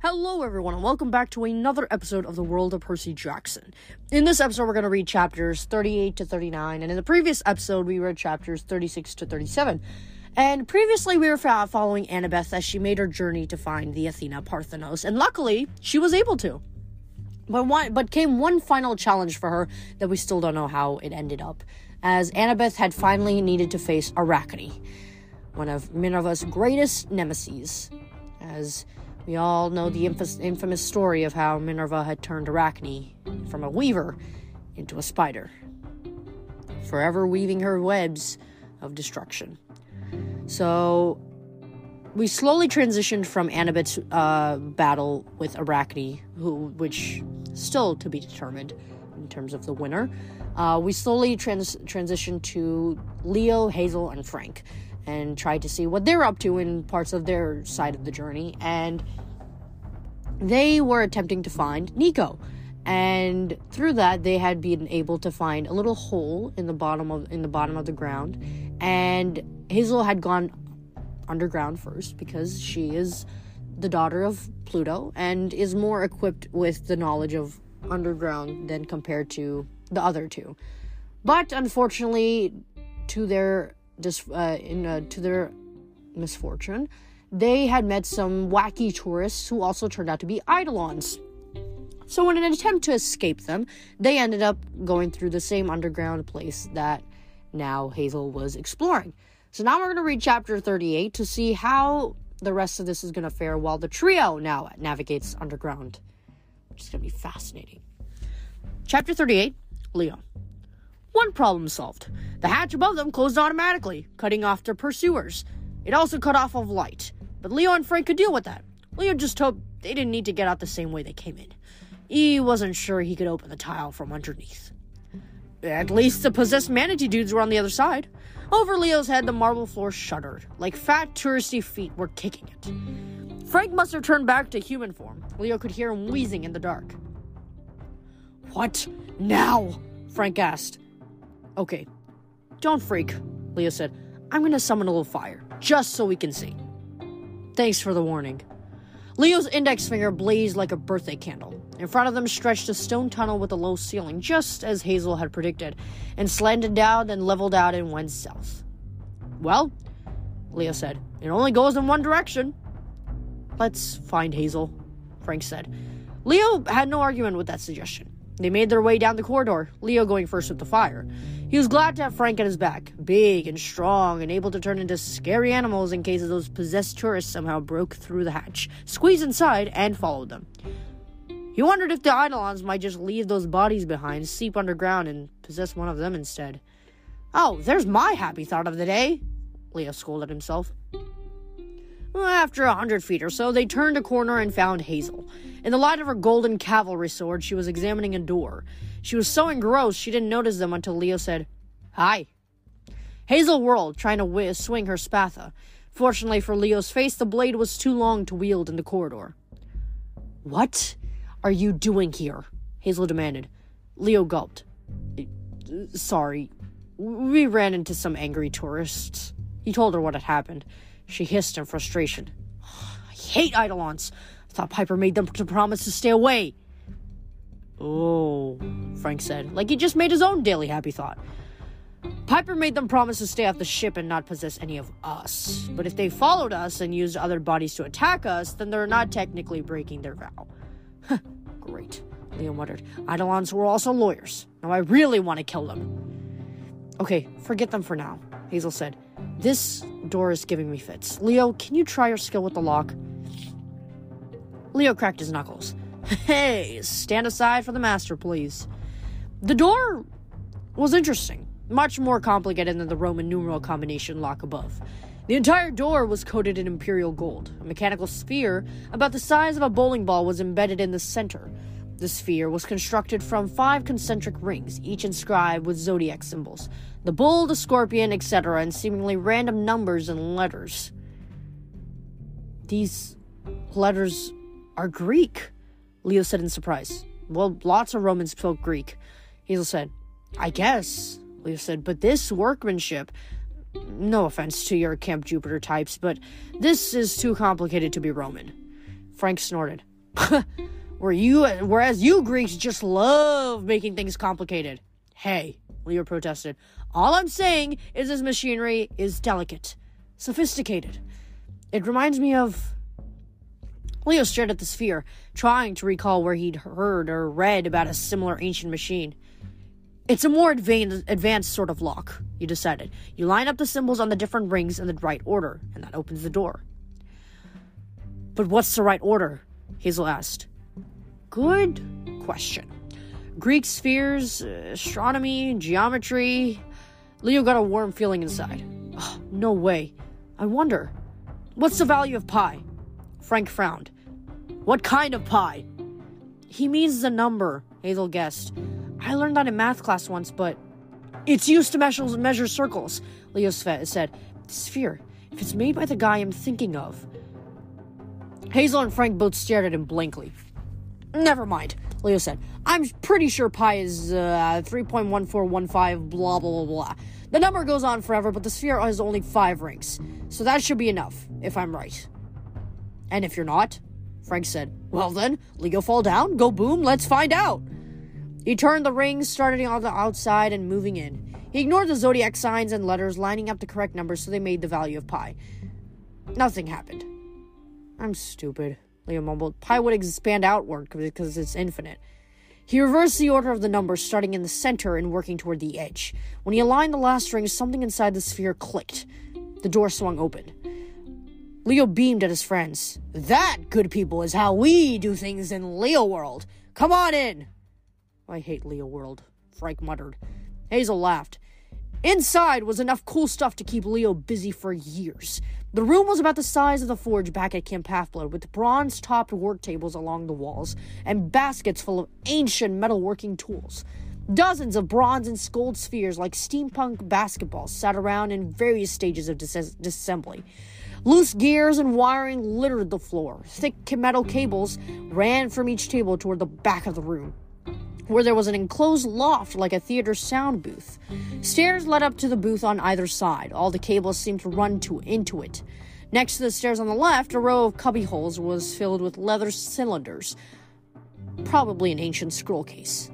Hello, everyone, and welcome back to another episode of the World of Percy Jackson. In this episode, we're going to read chapters 38 to 39, and in the previous episode, we read chapters 36 to 37. And previously, we were following Annabeth as she made her journey to find the Athena Parthenos, and luckily, she was able to. But one, but came one final challenge for her that we still don't know how it ended up, as Annabeth had finally needed to face Arachne, one of Minerva's greatest nemesis, as we all know the infamous story of how Minerva had turned Arachne from a weaver into a spider, forever weaving her webs of destruction. So we slowly transitioned from Annabeth's uh, battle with Arachne, who, which still to be determined in terms of the winner. Uh, we slowly trans- transitioned to Leo, Hazel, and Frank and tried to see what they're up to in parts of their side of the journey. And they were attempting to find Nico. And through that, they had been able to find a little hole in the bottom of in the bottom of the ground. And Hazel had gone underground first because she is the daughter of Pluto and is more equipped with the knowledge of underground than compared to the other two. But unfortunately, to their just uh, in uh, to their misfortune, they had met some wacky tourists who also turned out to be Eidolons. So, in an attempt to escape them, they ended up going through the same underground place that now Hazel was exploring. So, now we're going to read chapter 38 to see how the rest of this is going to fare while the trio now navigates underground, which is going to be fascinating. Chapter 38 Leo. One problem solved. The hatch above them closed automatically, cutting off their pursuers. It also cut off of light, but Leo and Frank could deal with that. Leo just hoped they didn't need to get out the same way they came in. He wasn't sure he could open the tile from underneath. At least the possessed manatee dudes were on the other side. Over Leo's head, the marble floor shuddered, like fat touristy feet were kicking it. Frank must have turned back to human form. Leo could hear him wheezing in the dark. What now? Frank asked. Okay, don't freak, Leo said. I'm gonna summon a little fire, just so we can see. Thanks for the warning. Leo's index finger blazed like a birthday candle. In front of them stretched a stone tunnel with a low ceiling, just as Hazel had predicted, and slanted down and leveled out and went south. Well, Leo said, it only goes in one direction. Let's find Hazel, Frank said. Leo had no argument with that suggestion. They made their way down the corridor, Leo going first with the fire. He was glad to have Frank at his back, big and strong and able to turn into scary animals in case those possessed tourists somehow broke through the hatch, squeezed inside, and followed them. He wondered if the Eidolons might just leave those bodies behind, seep underground, and possess one of them instead. Oh, there's my happy thought of the day, Leo scolded himself. After a hundred feet or so, they turned a corner and found Hazel. In the light of her golden cavalry sword, she was examining a door. She was so engrossed she didn't notice them until Leo said, Hi. Hazel whirled, trying to swing her spatha. Fortunately for Leo's face, the blade was too long to wield in the corridor. What are you doing here? Hazel demanded. Leo gulped. Uh, sorry. We ran into some angry tourists. He told her what had happened. She hissed in frustration. I hate Eidolons. I thought Piper made them to promise to stay away. Oh, Frank said, like he just made his own daily happy thought. Piper made them promise to stay off the ship and not possess any of us. But if they followed us and used other bodies to attack us, then they're not technically breaking their vow. Great, Leo muttered. Eidolons were also lawyers. Now I really want to kill them. Okay, forget them for now, Hazel said. This door is giving me fits. Leo, can you try your skill with the lock? Leo cracked his knuckles. Hey, stand aside for the master, please. The door was interesting, much more complicated than the Roman numeral combination lock above. The entire door was coated in imperial gold. A mechanical sphere about the size of a bowling ball was embedded in the center. The sphere was constructed from five concentric rings, each inscribed with zodiac symbols the bull, the scorpion, etc., and seemingly random numbers and letters. These letters are Greek. Leo said in surprise. Well, lots of Romans spoke Greek. Hazel said, I guess. Leo said, but this workmanship, no offense to your Camp Jupiter types, but this is too complicated to be Roman. Frank snorted. Where you, whereas you Greeks just love making things complicated. Hey, Leo protested. All I'm saying is this machinery is delicate, sophisticated. It reminds me of. Leo stared at the sphere, trying to recall where he'd heard or read about a similar ancient machine. It's a more advanced, advanced sort of lock, you decided. You line up the symbols on the different rings in the right order, and that opens the door. But what's the right order? Hazel asked. Good question. Greek spheres, uh, astronomy, geometry. Leo got a warm feeling inside. Oh, no way. I wonder. What's the value of pi? Frank frowned. What kind of pie? He means the number, Hazel guessed. I learned that in math class once, but it's used to measure, measure circles, Leo said. Sphere, if it's made by the guy I'm thinking of. Hazel and Frank both stared at him blankly. Never mind, Leo said. I'm pretty sure pi is uh, 3.1415, blah, blah, blah, blah. The number goes on forever, but the sphere has only five rings. So that should be enough, if I'm right. And if you're not, Frank said, Well then, Leo fall down, go boom, let's find out. He turned the rings, starting on the outside and moving in. He ignored the zodiac signs and letters, lining up the correct numbers so they made the value of pi. Nothing happened. I'm stupid, Leo mumbled. Pi would expand outward because it's infinite. He reversed the order of the numbers, starting in the center and working toward the edge. When he aligned the last ring, something inside the sphere clicked. The door swung open. Leo beamed at his friends. That, good people, is how we do things in Leo World. Come on in. I hate Leo World, Frank muttered. Hazel laughed. Inside was enough cool stuff to keep Leo busy for years. The room was about the size of the forge back at Camp Half-Blood, with bronze topped work tables along the walls and baskets full of ancient metalworking tools. Dozens of bronze and gold spheres like steampunk basketballs sat around in various stages of dis- disassembly. Loose gears and wiring littered the floor. Thick metal cables ran from each table toward the back of the room where there was an enclosed loft like a theater sound booth. Stairs led up to the booth on either side. All the cables seemed to run to into it. Next to the stairs on the left, a row of cubby holes was filled with leather cylinders, probably an ancient scroll case.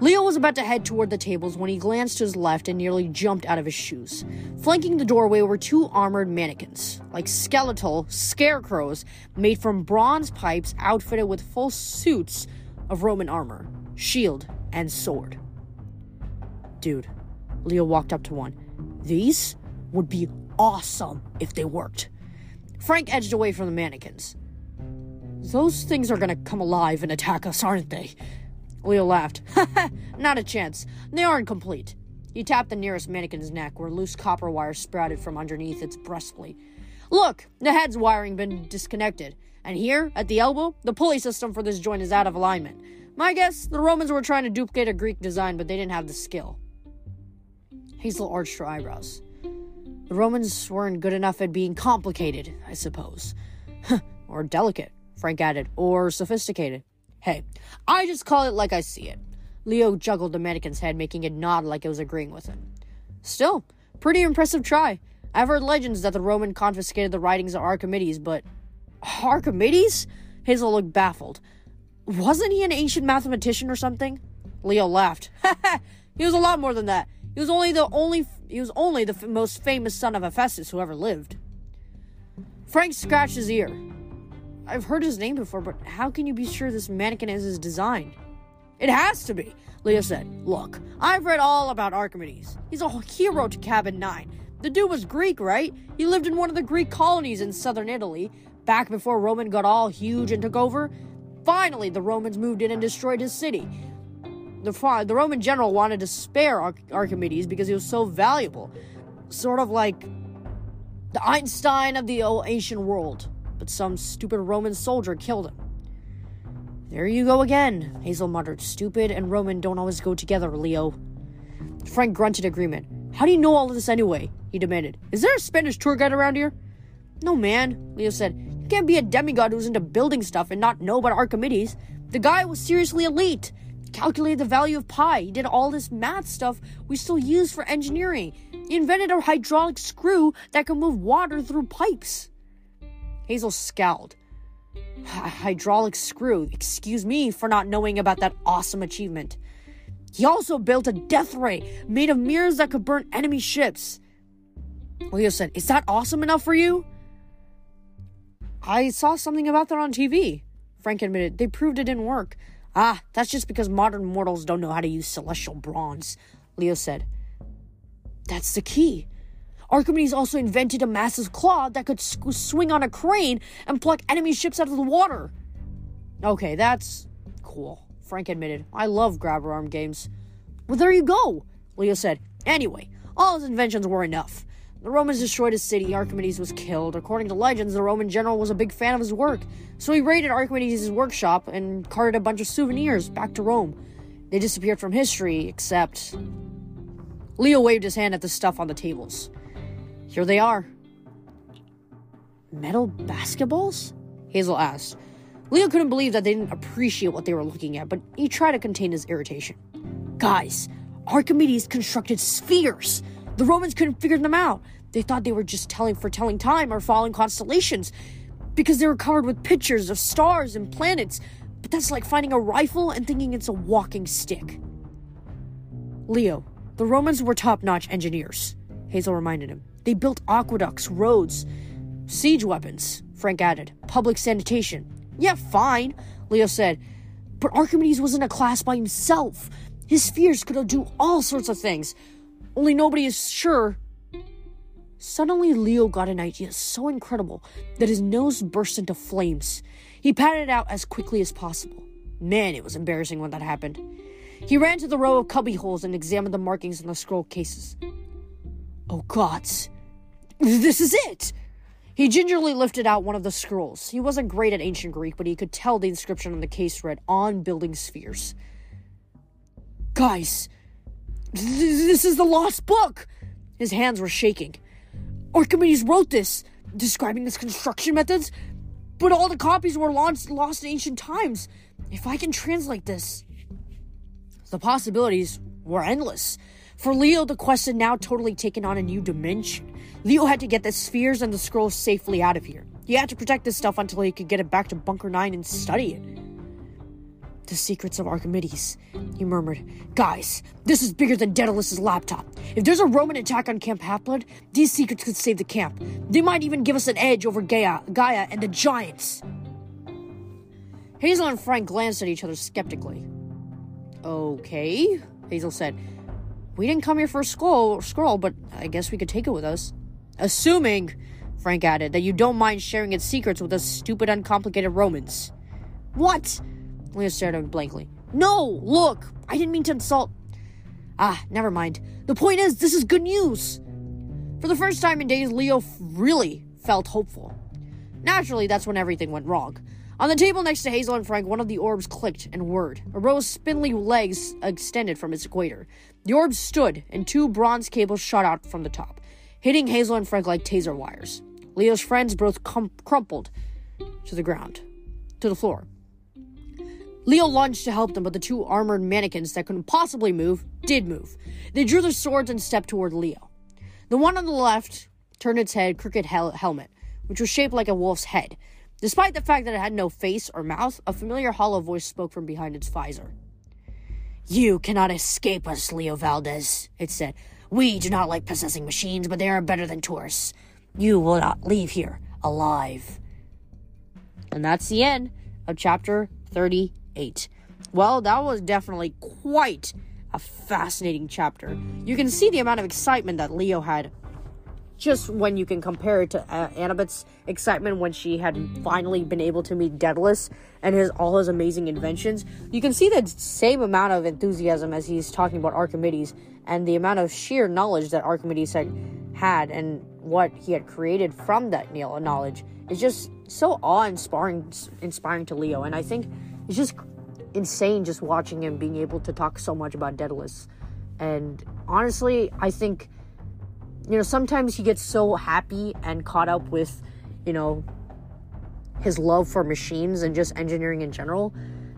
Leo was about to head toward the tables when he glanced to his left and nearly jumped out of his shoes. Flanking the doorway were two armored mannequins, like skeletal scarecrows made from bronze pipes outfitted with full suits of Roman armor shield, and sword. Dude, Leo walked up to one. These would be awesome if they worked. Frank edged away from the mannequins. Those things are gonna come alive and attack us, aren't they? Leo laughed. Not a chance. They aren't complete. He tapped the nearest mannequin's neck, where loose copper wire sprouted from underneath its breastplate. Look, the head's wiring been disconnected, and here, at the elbow, the pulley system for this joint is out of alignment. My guess, the Romans were trying to duplicate a Greek design, but they didn't have the skill. Hazel arched her eyebrows. The Romans weren't good enough at being complicated, I suppose. or delicate, Frank added, or sophisticated. Hey, I just call it like I see it. Leo juggled the mannequin's head, making it nod like it was agreeing with him. Still, pretty impressive try. I've heard legends that the Roman confiscated the writings of Archimedes, but. Archimedes? Hazel looked baffled. Wasn't he an ancient mathematician or something? Leo laughed. he was a lot more than that. He was only the only he was only the f- most famous son of Hephaestus who ever lived. Frank scratched his ear. I've heard his name before, but how can you be sure this mannequin is his design? It has to be, Leo said. Look, I've read all about Archimedes. He's a hero to Cabin 9. The dude was Greek, right? He lived in one of the Greek colonies in southern Italy, back before Roman got all huge and took over. Finally, the Romans moved in and destroyed his city. The, the Roman general wanted to spare Archimedes because he was so valuable. Sort of like the Einstein of the ancient world. But some stupid Roman soldier killed him. There you go again, Hazel muttered. Stupid and Roman don't always go together, Leo. Frank grunted agreement. How do you know all of this anyway? He demanded. Is there a Spanish tour guide around here? No, man, Leo said. Can't be a demigod who's into building stuff and not know about Archimedes. The guy was seriously elite. Calculated the value of pi. He did all this math stuff we still use for engineering. He invented a hydraulic screw that could move water through pipes. Hazel scowled. hydraulic screw. Excuse me for not knowing about that awesome achievement. He also built a death ray made of mirrors that could burn enemy ships. Leo said, Is that awesome enough for you? I saw something about that on TV. Frank admitted. They proved it didn't work. Ah, that's just because modern mortals don't know how to use celestial bronze, Leo said. That's the key. Archimedes also invented a massive claw that could swing on a crane and pluck enemy ships out of the water. Okay, that's cool, Frank admitted. I love grabber arm games. Well, there you go, Leo said. Anyway, all his inventions were enough. The Romans destroyed his city, Archimedes was killed. According to legends, the Roman general was a big fan of his work, so he raided Archimedes' workshop and carted a bunch of souvenirs back to Rome. They disappeared from history, except. Leo waved his hand at the stuff on the tables. Here they are. Metal basketballs? Hazel asked. Leo couldn't believe that they didn't appreciate what they were looking at, but he tried to contain his irritation. Guys, Archimedes constructed spheres. The Romans couldn't figure them out. They thought they were just telling for telling time or following constellations because they were covered with pictures of stars and planets. But that's like finding a rifle and thinking it's a walking stick. Leo, the Romans were top notch engineers, Hazel reminded him. They built aqueducts, roads, siege weapons, Frank added, public sanitation. Yeah, fine, Leo said. But Archimedes was in a class by himself. His spheres could do all sorts of things. Only nobody is sure. Suddenly, Leo got an idea so incredible that his nose burst into flames. He patted it out as quickly as possible. Man, it was embarrassing when that happened. He ran to the row of cubby holes and examined the markings on the scroll cases. Oh, gods. This is it! He gingerly lifted out one of the scrolls. He wasn't great at ancient Greek, but he could tell the inscription on the case read, On Building Spheres. Guys, this is the lost book! His hands were shaking. Archimedes wrote this, describing his construction methods, but all the copies were lost, lost in ancient times. If I can translate this. The possibilities were endless. For Leo, the quest had now totally taken on a new dimension. Leo had to get the spheres and the scrolls safely out of here. He had to protect this stuff until he could get it back to Bunker 9 and study it. The secrets of Archimedes, he murmured. Guys, this is bigger than Daedalus' laptop. If there's a Roman attack on Camp Half-Blood, these secrets could save the camp. They might even give us an edge over Gaia, Gaia and the Giants. Hazel and Frank glanced at each other skeptically. Okay, Hazel said. We didn't come here for a scroll, scroll, but I guess we could take it with us. Assuming, Frank added, that you don't mind sharing its secrets with us stupid, uncomplicated Romans. What? Leo stared at him blankly. No, look, I didn't mean to insult. Ah, never mind. The point is, this is good news. For the first time in days, Leo really felt hopeful. Naturally, that's when everything went wrong. On the table next to Hazel and Frank, one of the orbs clicked and whirred. A row of spindly legs extended from its equator. The orb stood, and two bronze cables shot out from the top, hitting Hazel and Frank like taser wires. Leo's friends both crumpled to the ground, to the floor. Leo lunged to help them, but the two armored mannequins that couldn't possibly move did move. They drew their swords and stepped toward Leo. The one on the left turned its head crooked hel- helmet, which was shaped like a wolf's head. Despite the fact that it had no face or mouth, a familiar hollow voice spoke from behind its visor. You cannot escape us, Leo Valdez, it said. We do not like possessing machines, but they are better than tourists. You will not leave here alive. And that's the end of chapter 38. Well, that was definitely quite a fascinating chapter. You can see the amount of excitement that Leo had just when you can compare it to uh, Annabeth's excitement when she had finally been able to meet Daedalus and his all his amazing inventions, you can see the same amount of enthusiasm as he's talking about Archimedes and the amount of sheer knowledge that Archimedes had had and what he had created from that knowledge is just so awe-inspiring inspiring to Leo and I think it's just insane just watching him being able to talk so much about Daedalus and honestly I think you know, sometimes he gets so happy and caught up with, you know, his love for machines and just engineering in general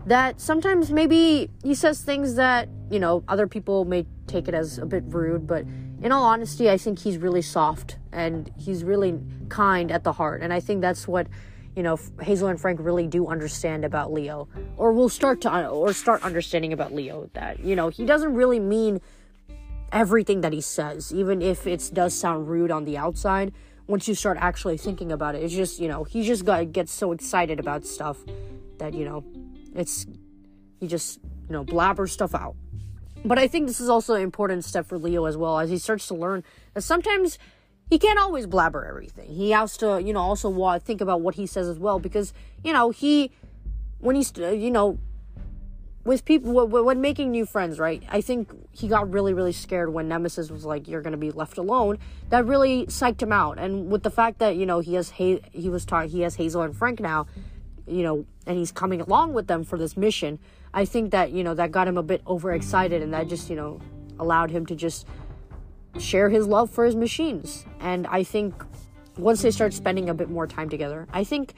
that sometimes maybe he says things that, you know, other people may take it as a bit rude, but in all honesty, I think he's really soft and he's really kind at the heart. And I think that's what, you know Hazel and Frank really do understand about Leo, or will start to uh, or start understanding about Leo that you know he doesn't really mean everything that he says, even if it does sound rude on the outside. Once you start actually thinking about it, it's just you know he just got gets so excited about stuff that you know it's he just you know blabbers stuff out. But I think this is also an important step for Leo as well as he starts to learn that sometimes he can't always blabber everything. He has to, you know, also think about what he says as well because, you know, he, when he's, you know, with people, when making new friends, right? I think he got really, really scared when Nemesis was like, you're going to be left alone. That really psyched him out. And with the fact that, you know, he has, ha- he was taught, he has Hazel and Frank now, you know, and he's coming along with them for this mission. I think that, you know, that got him a bit overexcited and that just, you know, allowed him to just share his love for his machines. And I think once they start spending a bit more time together, I think,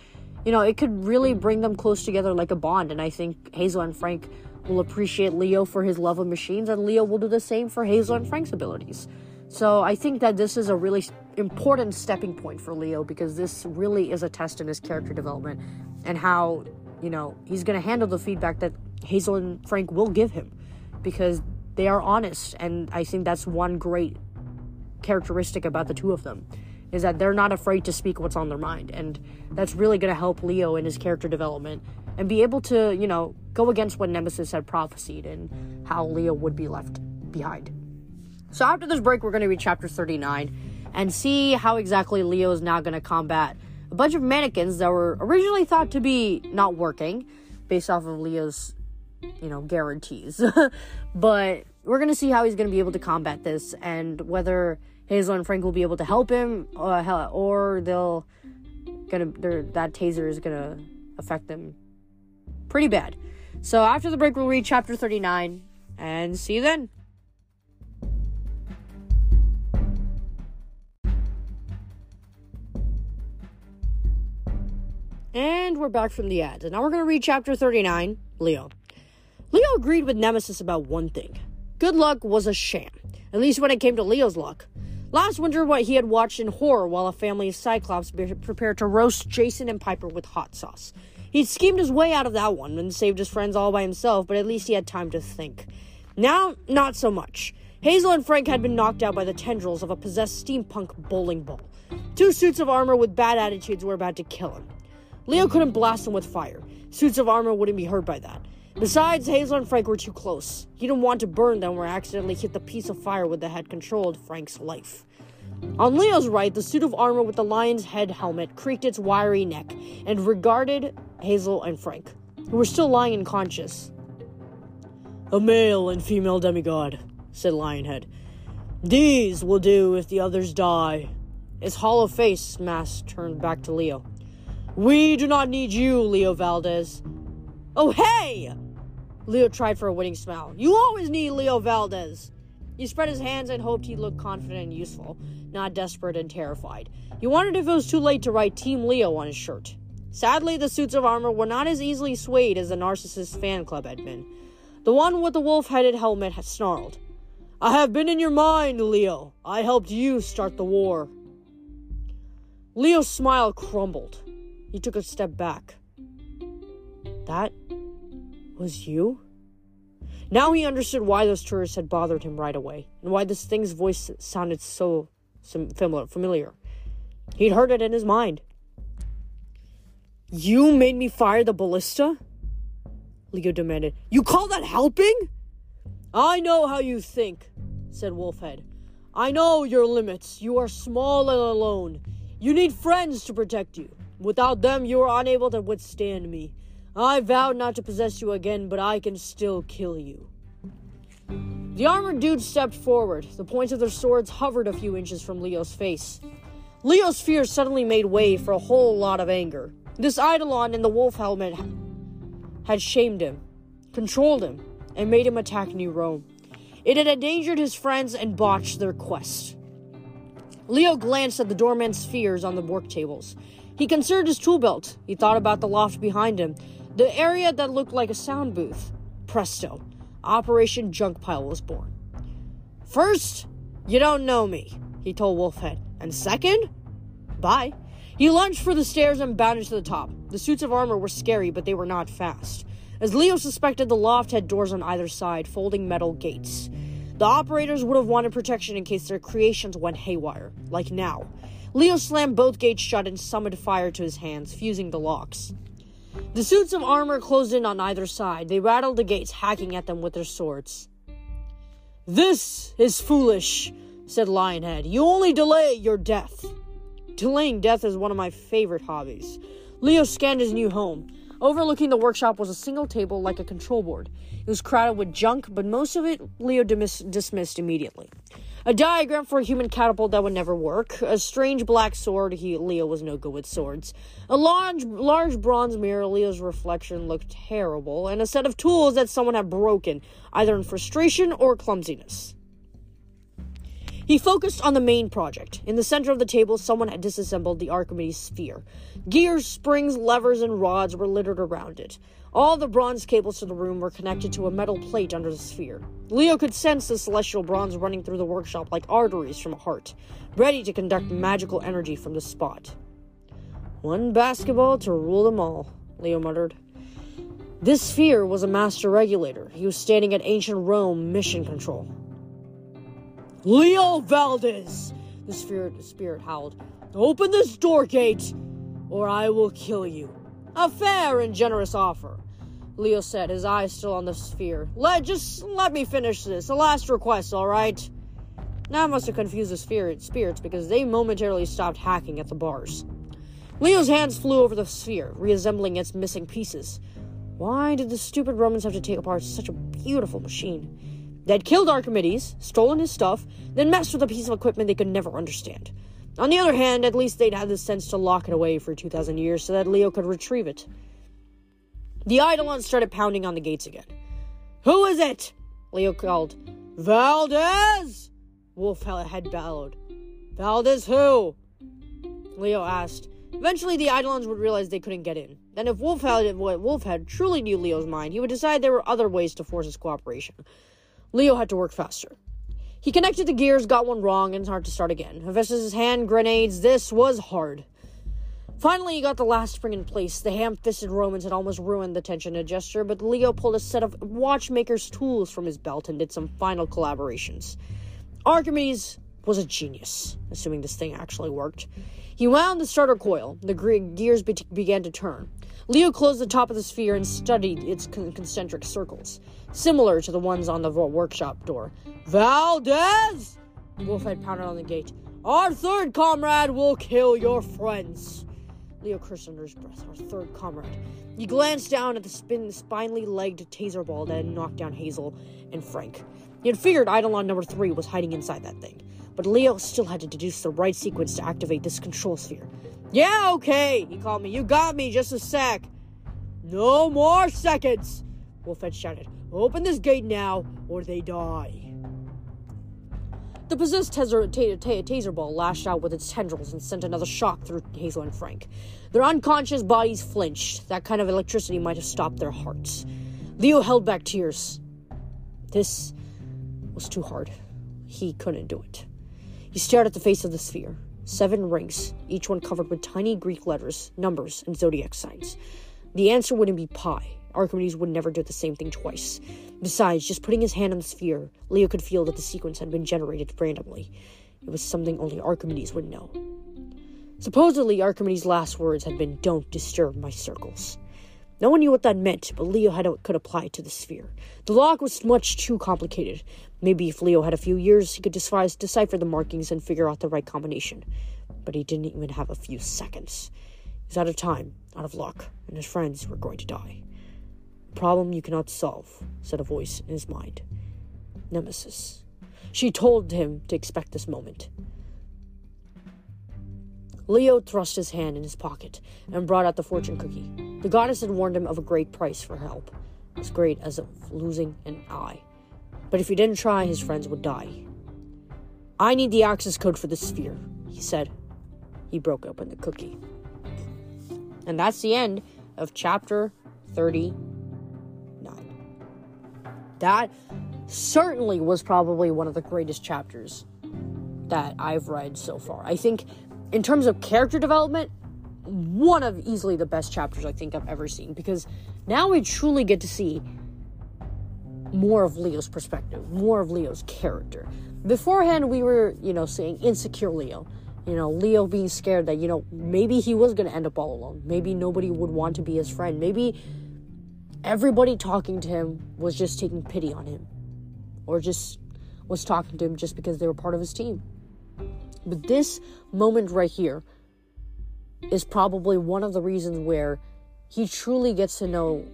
you know, it could really bring them close together like a bond. And I think Hazel and Frank will appreciate Leo for his love of machines, and Leo will do the same for Hazel and Frank's abilities. So I think that this is a really important stepping point for Leo because this really is a test in his character development and how, you know, he's going to handle the feedback that Hazel and Frank will give him because they are honest and i think that's one great characteristic about the two of them is that they're not afraid to speak what's on their mind and that's really going to help leo in his character development and be able to you know go against what nemesis had prophesied and how leo would be left behind. So after this break we're going to read chapter 39 and see how exactly leo is now going to combat a bunch of mannequins that were originally thought to be not working based off of leo's you know, guarantees. but we're going to see how he's going to be able to combat this and whether Hazel and Frank will be able to help him uh, or they'll gonna that taser is to affect them pretty bad. So after the break we'll read chapter 39 and see you then. And we're back from the ads. And now we're going to read chapter 39, Leo. Leo agreed with Nemesis about one thing. Good luck was a sham, at least when it came to Leo's luck. Last winter, what he had watched in horror while a family of Cyclops prepared to roast Jason and Piper with hot sauce. He'd schemed his way out of that one and saved his friends all by himself, but at least he had time to think. Now, not so much. Hazel and Frank had been knocked out by the tendrils of a possessed steampunk bowling ball. Two suits of armor with bad attitudes were about to kill him. Leo couldn't blast them with fire. Suits of armor wouldn't be hurt by that. Besides, Hazel and Frank were too close. He didn't want to burn them or accidentally hit the piece of firewood that had controlled Frank's life. On Leo's right, the suit of armor with the lion's head helmet creaked its wiry neck and regarded Hazel and Frank, who were still lying unconscious. A male and female demigod, said Lionhead. These will do if the others die. His hollow face mask turned back to Leo. We do not need you, Leo Valdez. Oh, hey! Leo tried for a winning smile. You always need Leo Valdez. He spread his hands and hoped he looked confident and useful, not desperate and terrified. He wondered if it was too late to write Team Leo on his shirt. Sadly, the suits of armor were not as easily swayed as the Narcissus fan club had been. The one with the wolf headed helmet had snarled. I have been in your mind, Leo. I helped you start the war. Leo's smile crumbled. He took a step back. That was you? Now he understood why those tourists had bothered him right away, and why this thing's voice sounded so familiar. He'd heard it in his mind. You made me fire the ballista? Leo demanded. You call that helping? I know how you think, said Wolfhead. I know your limits. You are small and alone. You need friends to protect you. Without them, you are unable to withstand me. I vowed not to possess you again, but I can still kill you. The armored dude stepped forward. The points of their swords hovered a few inches from Leo's face. Leo's fear suddenly made way for a whole lot of anger. This Eidolon in the wolf helmet had shamed him, controlled him, and made him attack New Rome. It had endangered his friends and botched their quest. Leo glanced at the dormant spheres on the work tables. He considered his tool belt. He thought about the loft behind him the area that looked like a sound booth. Presto, Operation Junk Pile was born. First, you don't know me, he told Wolfhead. And second, bye. He lunged for the stairs and bounded to the top. The suits of armor were scary, but they were not fast. As Leo suspected, the loft had doors on either side, folding metal gates. The operators would have wanted protection in case their creations went haywire, like now. Leo slammed both gates shut and summoned fire to his hands, fusing the locks. The suits of armor closed in on either side. They rattled the gates, hacking at them with their swords. This is foolish, said Lionhead. You only delay your death. Delaying death is one of my favorite hobbies. Leo scanned his new home. Overlooking the workshop was a single table like a control board. It was crowded with junk, but most of it Leo dismiss- dismissed immediately. A diagram for a human catapult that would never work. A strange black sword. He Leo was no good with swords. A large, large bronze mirror. Leo's reflection looked terrible, and a set of tools that someone had broken, either in frustration or clumsiness. He focused on the main project. In the center of the table, someone had disassembled the Archimedes sphere. Gears, springs, levers, and rods were littered around it. All the bronze cables to the room were connected to a metal plate under the sphere. Leo could sense the celestial bronze running through the workshop like arteries from a heart, ready to conduct magical energy from the spot. One basketball to rule them all, Leo muttered. This sphere was a master regulator. He was standing at ancient Rome mission control. Leo Valdez! The spirit, spirit howled. Open this door gate, or I will kill you. A fair and generous offer. Leo said, his eyes still on the sphere. Let just let me finish this. A last request, all right? Now I must have confused the spirit spirits because they momentarily stopped hacking at the bars. Leo's hands flew over the sphere, reassembling its missing pieces. Why did the stupid Romans have to take apart such a beautiful machine? They'd killed Archimedes, stolen his stuff, then messed with a piece of equipment they could never understand. On the other hand, at least they'd had the sense to lock it away for 2,000 years so that Leo could retrieve it. The Eidolon started pounding on the gates again. Who is it? Leo called. Valdez! Wolfhead bellowed. Valdez who? Leo asked. Eventually, the Eidolons would realize they couldn't get in. Then, if Wolfhead truly knew Leo's mind, he would decide there were other ways to force his cooperation. Leo had to work faster. He connected the gears, got one wrong, and it's hard to start again. Hephaestus' hand grenades, this was hard. Finally, he got the last spring in place. The ham fisted Romans had almost ruined the tension adjuster, but Leo pulled a set of watchmaker's tools from his belt and did some final collaborations. Archimedes was a genius, assuming this thing actually worked. He wound the starter coil. The gears be- began to turn. Leo closed the top of the sphere and studied its con- concentric circles similar to the ones on the workshop door. Valdez! Wolfhead pounded on the gate. Our third comrade will kill your friends. Leo cursed under his breath. Our third comrade. He glanced down at the spin, spinely legged taser ball that had knocked down Hazel and Frank. He had figured Eidolon number three was hiding inside that thing, but Leo still had to deduce the right sequence to activate this control sphere. Yeah, okay, he called me. You got me, just a sec. No more seconds, Wolfhead shouted. Open this gate now, or they die. The possessed taser, t- t- taser ball lashed out with its tendrils and sent another shock through Hazel and Frank. Their unconscious bodies flinched. That kind of electricity might have stopped their hearts. Leo held back tears. This was too hard. He couldn't do it. He stared at the face of the sphere. Seven rings, each one covered with tiny Greek letters, numbers, and zodiac signs. The answer wouldn't be pi. Archimedes would never do the same thing twice. Besides, just putting his hand on the sphere, Leo could feel that the sequence had been generated randomly. It was something only Archimedes would know. Supposedly, Archimedes' last words had been, Don't disturb my circles. No one knew what that meant, but Leo had, could apply it to the sphere. The lock was much too complicated. Maybe if Leo had a few years, he could decipher the markings and figure out the right combination. But he didn't even have a few seconds. He was out of time, out of luck, and his friends were going to die. Problem you cannot solve, said a voice in his mind. Nemesis. She told him to expect this moment. Leo thrust his hand in his pocket and brought out the fortune cookie. The goddess had warned him of a great price for help, as great as of losing an eye. But if he didn't try, his friends would die. I need the access code for the sphere, he said. He broke open the cookie. And that's the end of chapter 39. that certainly was probably one of the greatest chapters that I've read so far. I think, in terms of character development, one of easily the best chapters I think I've ever seen because now we truly get to see more of Leo's perspective, more of Leo's character. Beforehand, we were, you know, seeing insecure Leo. You know, Leo being scared that, you know, maybe he was going to end up all alone. Maybe nobody would want to be his friend. Maybe everybody talking to him was just taking pity on him or just was talking to him just because they were part of his team. But this moment right here is probably one of the reasons where he truly gets to know,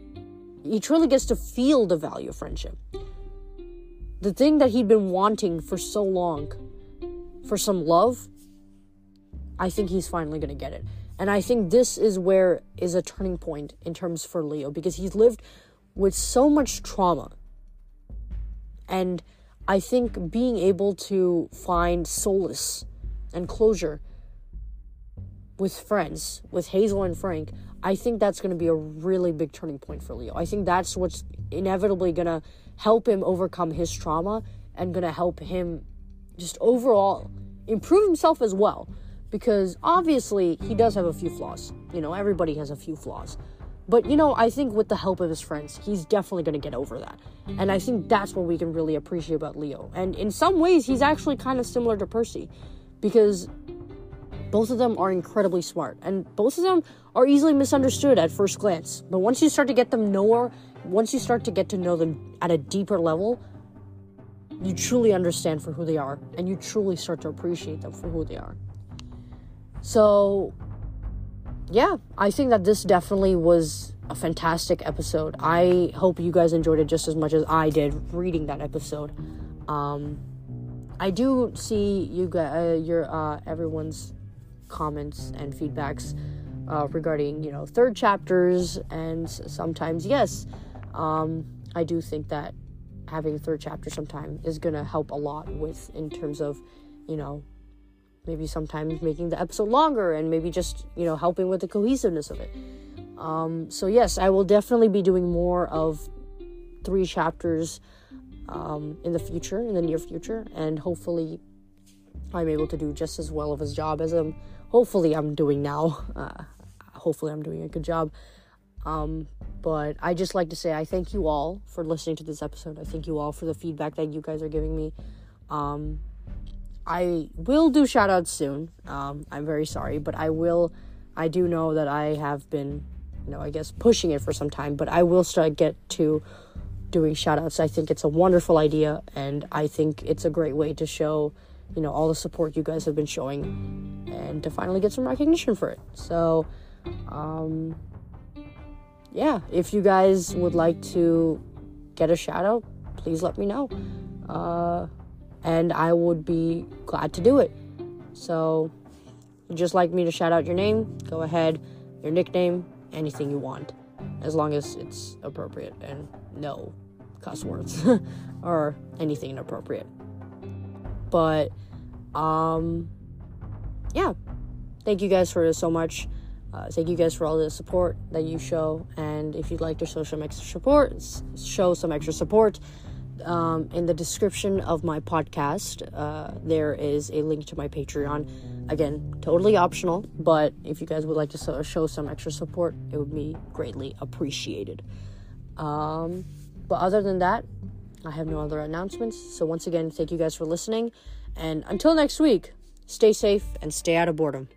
he truly gets to feel the value of friendship. The thing that he'd been wanting for so long, for some love, I think he's finally going to get it. And I think this is where is a turning point in terms for Leo because he's lived with so much trauma. And I think being able to find solace and closure with friends, with Hazel and Frank, I think that's going to be a really big turning point for Leo. I think that's what's inevitably going to help him overcome his trauma and going to help him just overall improve himself as well. Because obviously, he does have a few flaws. You know, everybody has a few flaws. But, you know, I think with the help of his friends, he's definitely going to get over that. And I think that's what we can really appreciate about Leo. And in some ways, he's actually kind of similar to Percy. Because both of them are incredibly smart, and both of them are easily misunderstood at first glance. But once you start to get them know, once you start to get to know them at a deeper level, you truly understand for who they are, and you truly start to appreciate them for who they are. So, yeah, I think that this definitely was a fantastic episode. I hope you guys enjoyed it just as much as I did reading that episode. Um, I do see you guys, uh, your uh, everyone's comments and feedbacks uh, regarding you know third chapters and sometimes yes. Um, i do think that having a third chapter sometime is gonna help a lot with in terms of you know maybe sometimes making the episode longer and maybe just you know helping with the cohesiveness of it. Um, so yes i will definitely be doing more of three chapters um, in the future in the near future and hopefully i'm able to do just as well of his job as i'm hopefully I'm doing now. Uh, hopefully I'm doing a good job. Um, but I just like to say I thank you all for listening to this episode. I thank you all for the feedback that you guys are giving me. Um, I will do shout outs soon. Um, I'm very sorry, but I will. I do know that I have been, you know, I guess pushing it for some time, but I will start get to doing shout outs. I think it's a wonderful idea, and I think it's a great way to show you know all the support you guys have been showing and to finally get some recognition for it. So um yeah if you guys would like to get a shout out please let me know. Uh and i would be glad to do it. So just like me to shout out your name go ahead your nickname anything you want as long as it's appropriate and no cuss words or anything inappropriate but um yeah. Thank you guys for so much. Uh, thank you guys for all the support that you show. And if you'd like to show some extra support show some extra support um, in the description of my podcast uh, there is a link to my patreon. Again totally optional but if you guys would like to show some extra support it would be greatly appreciated. Um, but other than that i have no other announcements so once again thank you guys for listening and until next week, stay safe and stay out of boredom.